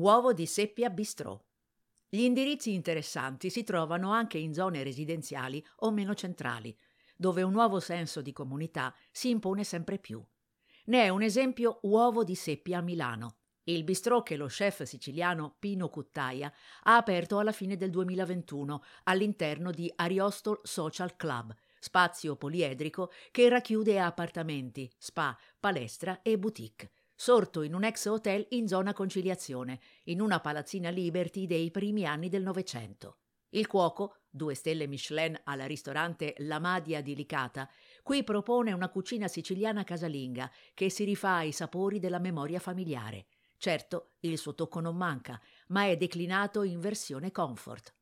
Uovo di seppia bistrò. Gli indirizzi interessanti si trovano anche in zone residenziali o meno centrali, dove un nuovo senso di comunità si impone sempre più. Ne è un esempio Uovo di seppia a Milano, il bistrò che lo chef siciliano Pino Cuttaia ha aperto alla fine del 2021 all'interno di Ariostol Social Club, spazio poliedrico che racchiude appartamenti, spa, palestra e boutique sorto in un ex hotel in zona Conciliazione, in una palazzina Liberty dei primi anni del Novecento. Il cuoco, due stelle Michelin al ristorante La Madia di Licata, qui propone una cucina siciliana casalinga che si rifà ai sapori della memoria familiare. Certo, il suo tocco non manca, ma è declinato in versione comfort.